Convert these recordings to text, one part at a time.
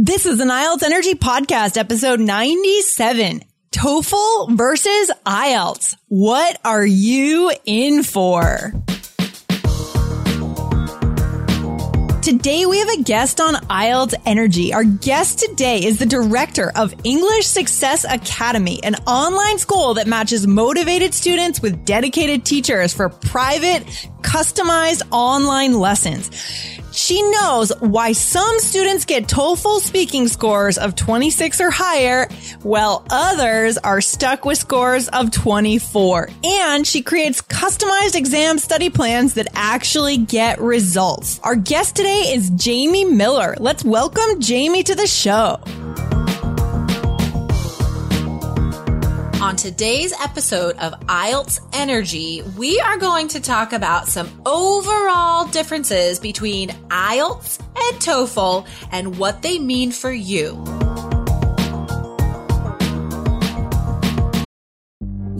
This is an IELTS Energy Podcast, episode 97. TOEFL versus IELTS. What are you in for? Today we have a guest on IELTS Energy. Our guest today is the director of English Success Academy, an online school that matches motivated students with dedicated teachers for private, customized online lessons. She knows why some students get TOEFL speaking scores of 26 or higher, while others are stuck with scores of 24. And she creates customized exam study plans that actually get results. Our guest today is Jamie Miller. Let's welcome Jamie to the show. On today's episode of IELTS Energy, we are going to talk about some overall differences between IELTS and TOEFL and what they mean for you.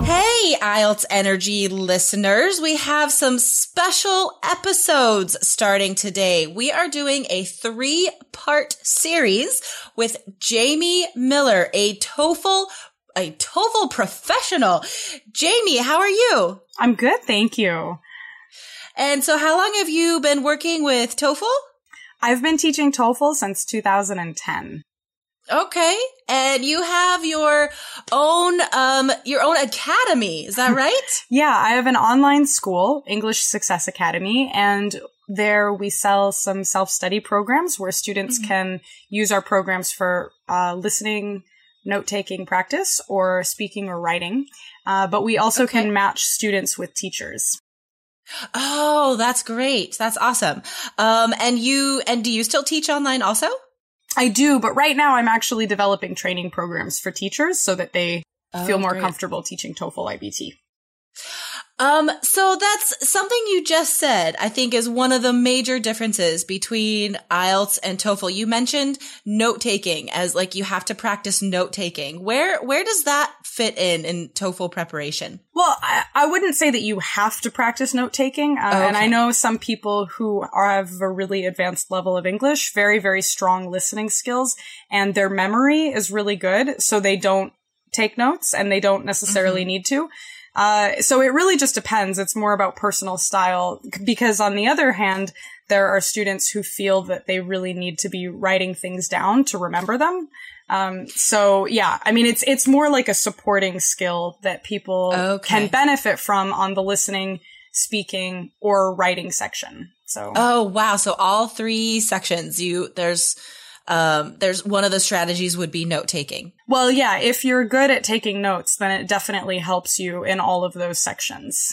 Hey, IELTS Energy listeners. We have some special episodes starting today. We are doing a three part series with Jamie Miller, a TOEFL a TOEFL professional. Jamie, how are you? I'm good, thank you. And so how long have you been working with TOEFL? I've been teaching TOEFL since 2010. Okay. And you have your own um your own academy, is that right? yeah, I have an online school, English Success Academy, and there we sell some self-study programs where students mm-hmm. can use our programs for uh, listening, note-taking practice or speaking or writing. Uh, but we also okay. can match students with teachers. Oh, that's great. That's awesome. Um, and you, and do you still teach online also? I do, but right now I'm actually developing training programs for teachers so that they oh, feel more great. comfortable teaching TOEFL IBT. Um, so that's something you just said, I think is one of the major differences between IELTS and TOEFL. You mentioned note taking as like you have to practice note taking. Where, where does that fit in in TOEFL preparation? Well, I, I wouldn't say that you have to practice note taking. Uh, okay. And I know some people who are, have a really advanced level of English, very, very strong listening skills, and their memory is really good. So they don't take notes and they don't necessarily mm-hmm. need to. Uh, so it really just depends. It's more about personal style because on the other hand, there are students who feel that they really need to be writing things down to remember them. Um, so yeah, I mean, it's, it's more like a supporting skill that people okay. can benefit from on the listening, speaking, or writing section. So. Oh, wow. So all three sections, you, there's, um, there's one of the strategies would be note taking. Well, yeah, if you're good at taking notes, then it definitely helps you in all of those sections.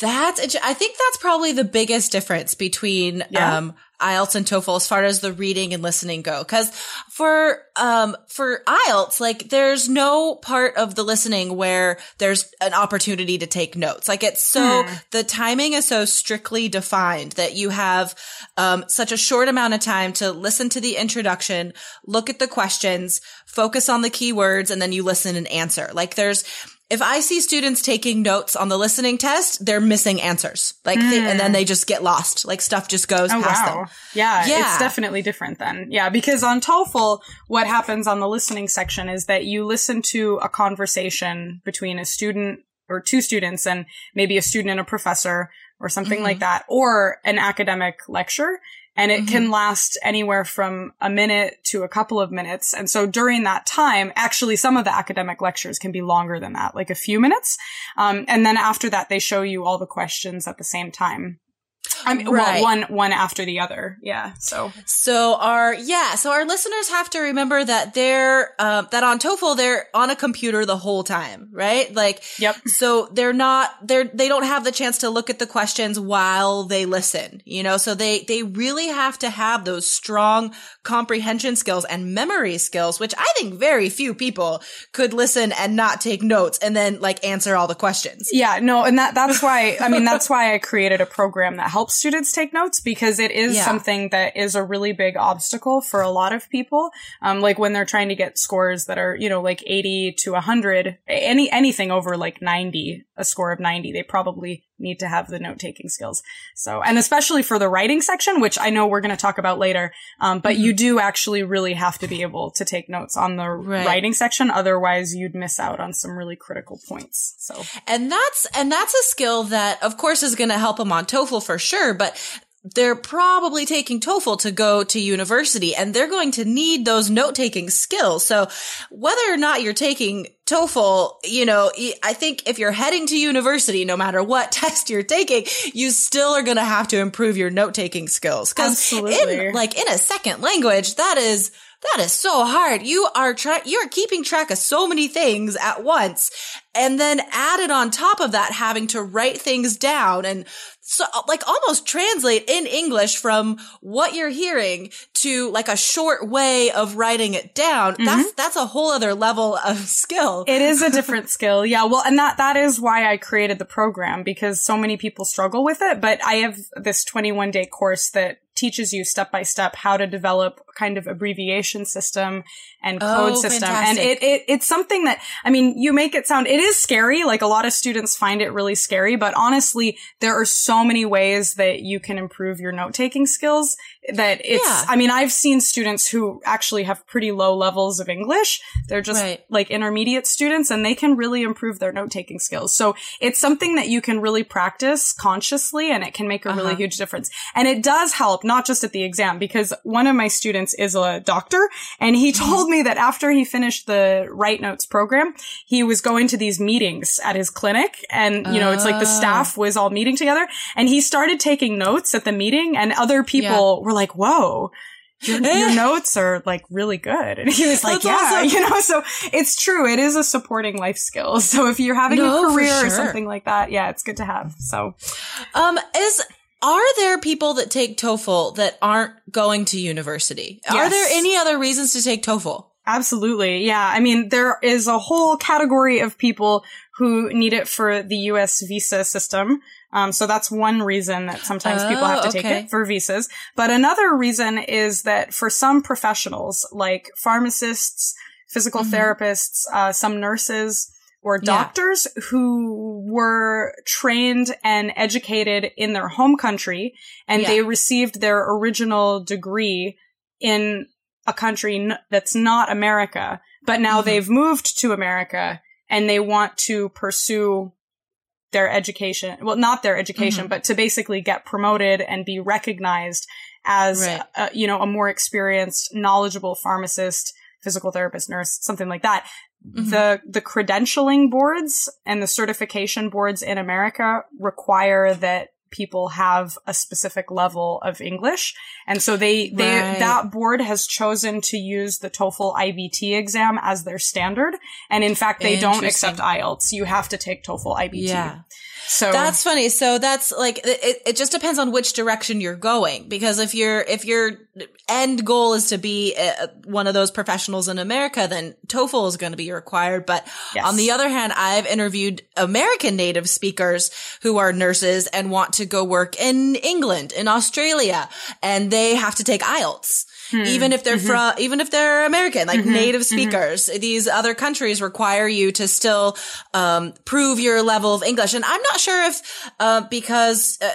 That's, I think that's probably the biggest difference between, yeah. um, IELTS and TOEFL as far as the reading and listening go. Cause for, um, for IELTS, like there's no part of the listening where there's an opportunity to take notes. Like it's so, hmm. the timing is so strictly defined that you have, um, such a short amount of time to listen to the introduction, look at the questions, focus on the keywords, and then you listen and answer. Like there's, if I see students taking notes on the listening test, they're missing answers. Like, mm. they, and then they just get lost. Like stuff just goes oh, past wow. them. Yeah, yeah, it's definitely different then. Yeah, because on TOEFL, what happens on the listening section is that you listen to a conversation between a student or two students and maybe a student and a professor or something mm-hmm. like that, or an academic lecture and it mm-hmm. can last anywhere from a minute to a couple of minutes. And so during that time, actually some of the academic lectures can be longer than that, like a few minutes. Um, and then after that, they show you all the questions at the same time. I mean, right. well, one one after the other. Yeah. So so our yeah so our listeners have to remember that they're um, that on TOEFL they're on a computer the whole time, right? Like yep. So they're not they're they don't have the chance to look at the questions while they listen. You know, so they they really have to have those strong comprehension skills and memory skills, which I think very few people could listen and not take notes and then like answer all the questions. Yeah. No, and that that's why I mean that's why I created a program that helps students take notes because it is yeah. something that is a really big obstacle for a lot of people. Um, like when they're trying to get scores that are, you know, like 80 to 100, any, anything over like 90, a score of 90, they probably need to have the note taking skills. So, and especially for the writing section, which I know we're going to talk about later. Um, but mm-hmm. you do actually really have to be able to take notes on the right. writing section. Otherwise you'd miss out on some really critical points. So, and that's, and that's a skill that of course is going to help them on TOEFL for sure. But they're probably taking TOEFL to go to university and they're going to need those note taking skills. So whether or not you're taking TOEFL, you know, I think if you're heading to university, no matter what test you're taking, you still are going to have to improve your note taking skills. Cause in, like in a second language, that is, that is so hard. You are trying, you're keeping track of so many things at once. And then added on top of that, having to write things down and so like almost translate in English from what you're hearing to like a short way of writing it down. Mm-hmm. That's, that's a whole other level of skill. It is a different skill. Yeah. Well, and that, that is why I created the program because so many people struggle with it. But I have this 21 day course that teaches you step by step how to develop kind of abbreviation system and code oh, system. Fantastic. And it, it, it's something that, I mean, you make it sound, it is scary. Like a lot of students find it really scary, but honestly, there are so many ways that you can improve your note taking skills that it's, yeah. I mean, I've seen students who actually have pretty low levels of English. They're just right. like intermediate students and they can really improve their note taking skills. So it's something that you can really practice consciously and it can make a uh-huh. really huge difference. And it does help, not just at the exam, because one of my students is a doctor and he mm-hmm. told me that after he finished the Write Notes program, he was going to these meetings at his clinic and, you know, it's like the oh. staff was all meeting together and he started taking notes at the meeting and other people yeah. were like, whoa, your, your, notes are like really good. And he was like, That's yeah, awesome. you know, so it's true. It is a supporting life skill. So if you're having no, a career sure. or something like that, yeah, it's good to have. So, um, is, are there people that take TOEFL that aren't going to university? Yes. Are there any other reasons to take TOEFL? Absolutely. Yeah. I mean, there is a whole category of people who need it for the US visa system. Um, so that's one reason that sometimes oh, people have to take okay. it for visas. But another reason is that for some professionals, like pharmacists, physical mm-hmm. therapists, uh, some nurses, or doctors yeah. who were trained and educated in their home country and yeah. they received their original degree in a country n- that's not America, but now mm-hmm. they've moved to America and they want to pursue their education. Well, not their education, mm-hmm. but to basically get promoted and be recognized as, right. a, you know, a more experienced, knowledgeable pharmacist, physical therapist, nurse, something like that. Mm-hmm. The, the credentialing boards and the certification boards in America require that people have a specific level of English. And so they, they, right. that board has chosen to use the TOEFL IBT exam as their standard. And in fact, they don't accept IELTS. You have to take TOEFL IBT. Yeah. So that's funny. So that's like, it, it just depends on which direction you're going. Because if your, if your end goal is to be a, one of those professionals in America, then TOEFL is going to be required. But yes. on the other hand, I've interviewed American native speakers who are nurses and want to go work in England, in Australia, and they have to take IELTS. Hmm. Even if they're mm-hmm. from, even if they're American, like mm-hmm. native mm-hmm. speakers, mm-hmm. these other countries require you to still, um, prove your level of English. And I'm not sure if, uh, because, uh,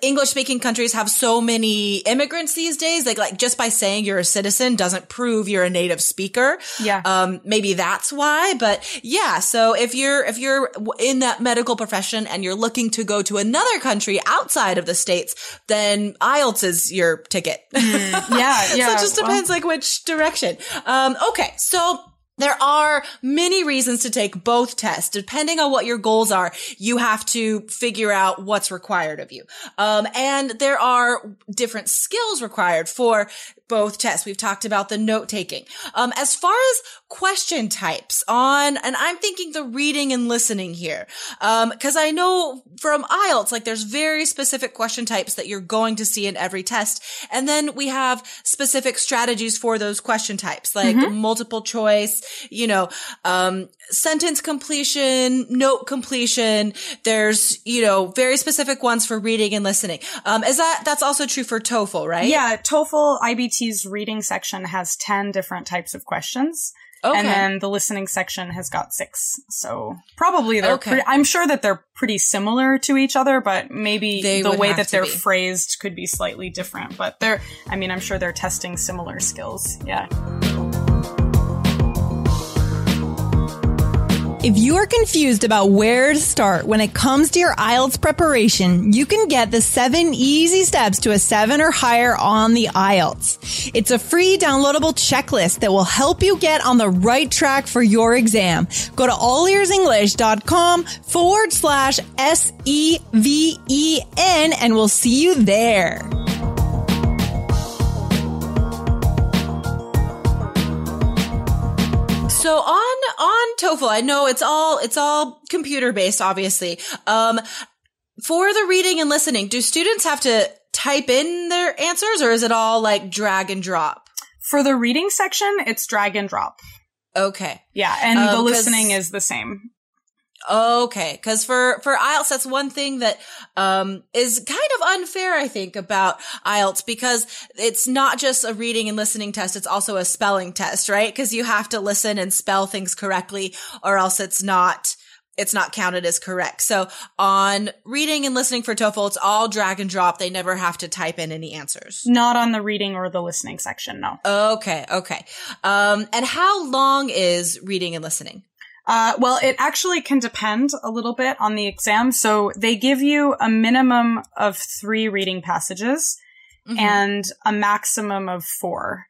English speaking countries have so many immigrants these days. Like, like just by saying you're a citizen doesn't prove you're a native speaker. Yeah. Um, maybe that's why, but yeah. So if you're, if you're in that medical profession and you're looking to go to another country outside of the States, then IELTS is your ticket. Mm, yeah. Yeah. so it just depends well, like which direction. Um, okay. So there are many reasons to take both tests. Depending on what your goals are, you have to figure out what's required of you. Um, and there are different skills required for both tests. We've talked about the note taking. Um, as far as question types on, and I'm thinking the reading and listening here. Um, cause I know from IELTS, like there's very specific question types that you're going to see in every test. And then we have specific strategies for those question types, like mm-hmm. multiple choice, you know, um, sentence completion, note completion. There's, you know, very specific ones for reading and listening. Um, is that, that's also true for TOEFL, right? Yeah. TOEFL IBT's reading section has 10 different types of questions. Okay. And then the listening section has got six. So probably they're okay. I'm sure that they're pretty similar to each other, but maybe they the way that they're be. phrased could be slightly different. But they're, I mean, I'm sure they're testing similar skills. Yeah. If you are confused about where to start when it comes to your IELTS preparation, you can get the seven easy steps to a seven or higher on the IELTS. It's a free downloadable checklist that will help you get on the right track for your exam. Go to allearsenglish.com forward slash S-E-V-E-N and we'll see you there. So TOEFL, I know it's all it's all computer based, obviously. Um, for the reading and listening, do students have to type in their answers, or is it all like drag and drop? For the reading section, it's drag and drop. Okay. Yeah, and um, the listening is the same. Okay, because for for IELTS, that's one thing that um, is kind of unfair, I think, about IELTS because it's not just a reading and listening test; it's also a spelling test, right? Because you have to listen and spell things correctly, or else it's not it's not counted as correct. So on reading and listening for TOEFL, it's all drag and drop. They never have to type in any answers. Not on the reading or the listening section, no. Okay, okay. Um, and how long is reading and listening? Uh, well, it actually can depend a little bit on the exam. So they give you a minimum of three reading passages mm-hmm. and a maximum of four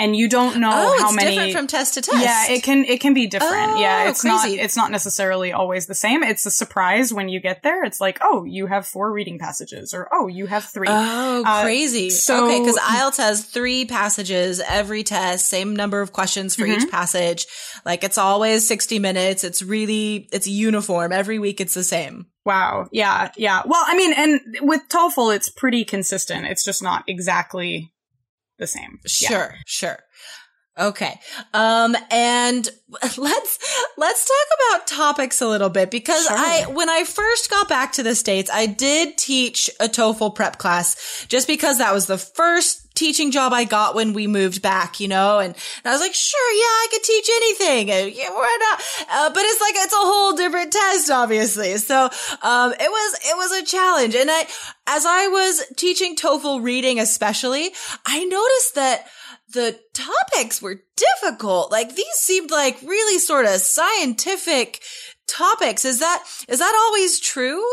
and you don't know oh, how many different from test to test. Yeah, it can it can be different. Oh, yeah, it's crazy. not it's not necessarily always the same. It's a surprise when you get there. It's like, oh, you have four reading passages, or oh, you have three. Oh, uh, crazy. So okay, because IELTS has three passages every test, same number of questions for mm-hmm. each passage. Like it's always sixty minutes. It's really it's uniform every week. It's the same. Wow. Yeah. Yeah. Well, I mean, and with TOEFL, it's pretty consistent. It's just not exactly the same. Sure, yeah. sure. Okay. Um, and let's, let's talk about topics a little bit because sure. I, when I first got back to the States, I did teach a TOEFL prep class just because that was the first teaching job I got when we moved back, you know, and, and I was like, sure, yeah, I could teach anything. And, yeah, why not? Uh, but it's like, it's a whole different test, obviously. So, um, it was, it was a challenge. And I, as I was teaching TOEFL reading, especially, I noticed that the topics were difficult. Like these seemed like really sort of scientific topics. Is that, is that always true?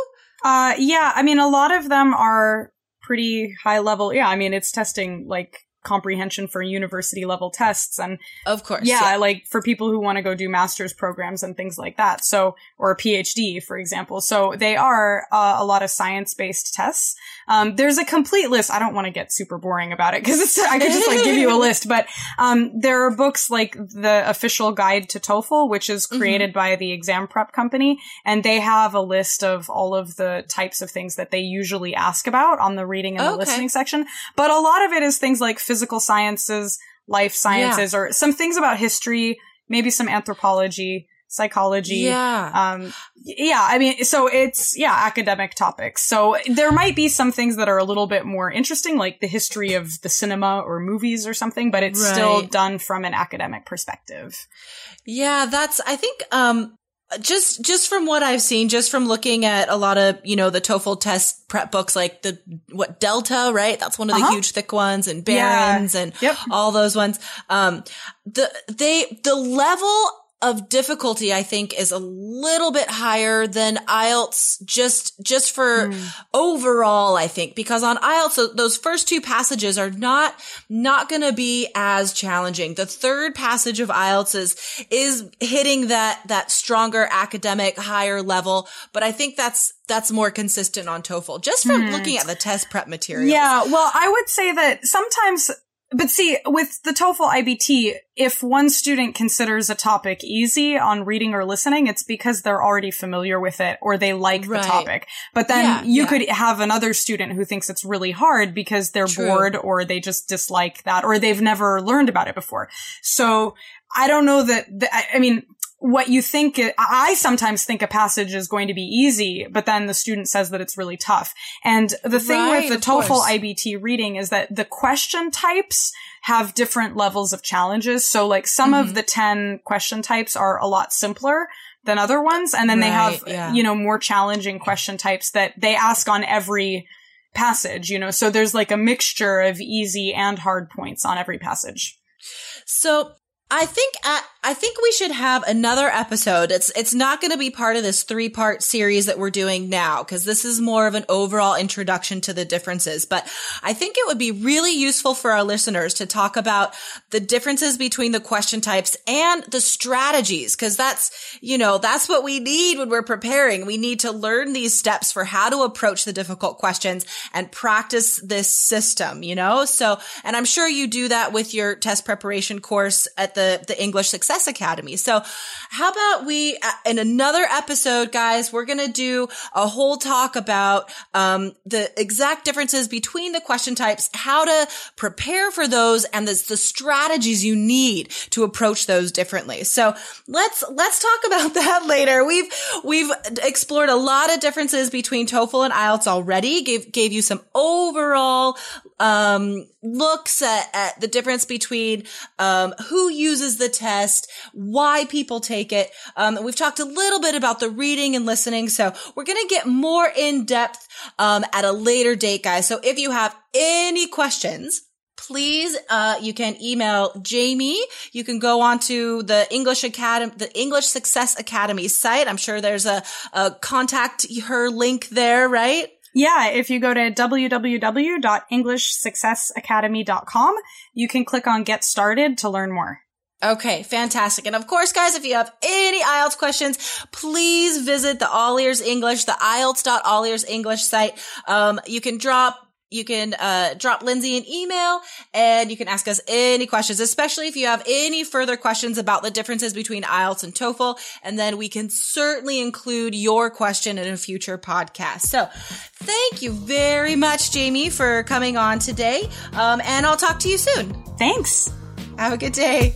Uh, yeah. I mean, a lot of them are pretty high level. Yeah. I mean, it's testing like comprehension for university level tests and of course yeah, yeah. like for people who want to go do master's programs and things like that so or a phd for example so they are uh, a lot of science based tests um, there's a complete list i don't want to get super boring about it because i could just like give you a list but um, there are books like the official guide to toefl which is mm-hmm. created mm-hmm. by the exam prep company and they have a list of all of the types of things that they usually ask about on the reading and the listening section but a lot of it is things like physical sciences, life sciences, yeah. or some things about history, maybe some anthropology, psychology. Yeah. Um, yeah. I mean, so it's, yeah, academic topics. So there might be some things that are a little bit more interesting, like the history of the cinema or movies or something, but it's right. still done from an academic perspective. Yeah. That's, I think, um, just just from what I've seen, just from looking at a lot of you know the TOEFL test prep books, like the what Delta, right? That's one of the uh-huh. huge thick ones, and Barron's, yeah. and yep. all those ones. Um, the they the level of difficulty, I think, is a little bit higher than IELTS just, just for mm. overall, I think, because on IELTS, those first two passages are not, not going to be as challenging. The third passage of IELTS is, is hitting that, that stronger academic higher level. But I think that's, that's more consistent on TOEFL just from mm. looking at the test prep material. Yeah. Well, I would say that sometimes but see, with the TOEFL IBT, if one student considers a topic easy on reading or listening, it's because they're already familiar with it or they like right. the topic. But then yeah, you yeah. could have another student who thinks it's really hard because they're True. bored or they just dislike that or they've never learned about it before. So I don't know that, I mean, what you think, I sometimes think a passage is going to be easy, but then the student says that it's really tough. And the thing right, with the TOEFL course. IBT reading is that the question types have different levels of challenges. So like some mm-hmm. of the 10 question types are a lot simpler than other ones. And then right, they have, yeah. you know, more challenging question types that they ask on every passage, you know, so there's like a mixture of easy and hard points on every passage. So I think at, I think we should have another episode. It's it's not going to be part of this three part series that we're doing now because this is more of an overall introduction to the differences. But I think it would be really useful for our listeners to talk about the differences between the question types and the strategies because that's you know that's what we need when we're preparing. We need to learn these steps for how to approach the difficult questions and practice this system. You know, so and I'm sure you do that with your test preparation course at the, the English Success Academy. So how about we, uh, in another episode, guys, we're going to do a whole talk about, um, the exact differences between the question types, how to prepare for those and the, the strategies you need to approach those differently. So let's, let's talk about that later. We've, we've explored a lot of differences between TOEFL and IELTS already, gave, gave you some overall, um, looks at, at the difference between um, who uses the test, why people take it. Um, we've talked a little bit about the reading and listening, so we're going to get more in depth um, at a later date, guys. So if you have any questions, please uh, you can email jamie you can go on to the english academy the english success academy site i'm sure there's a, a contact her link there right yeah, if you go to www.englishsuccessacademy.com, you can click on Get Started to learn more. Okay, fantastic. And of course, guys, if you have any IELTS questions, please visit the All Ears English, the IELTS.allearsenglish English site. Um, you can drop you can uh, drop Lindsay an email and you can ask us any questions, especially if you have any further questions about the differences between IELTS and TOEFL. And then we can certainly include your question in a future podcast. So thank you very much, Jamie, for coming on today. Um, and I'll talk to you soon. Thanks. Have a good day.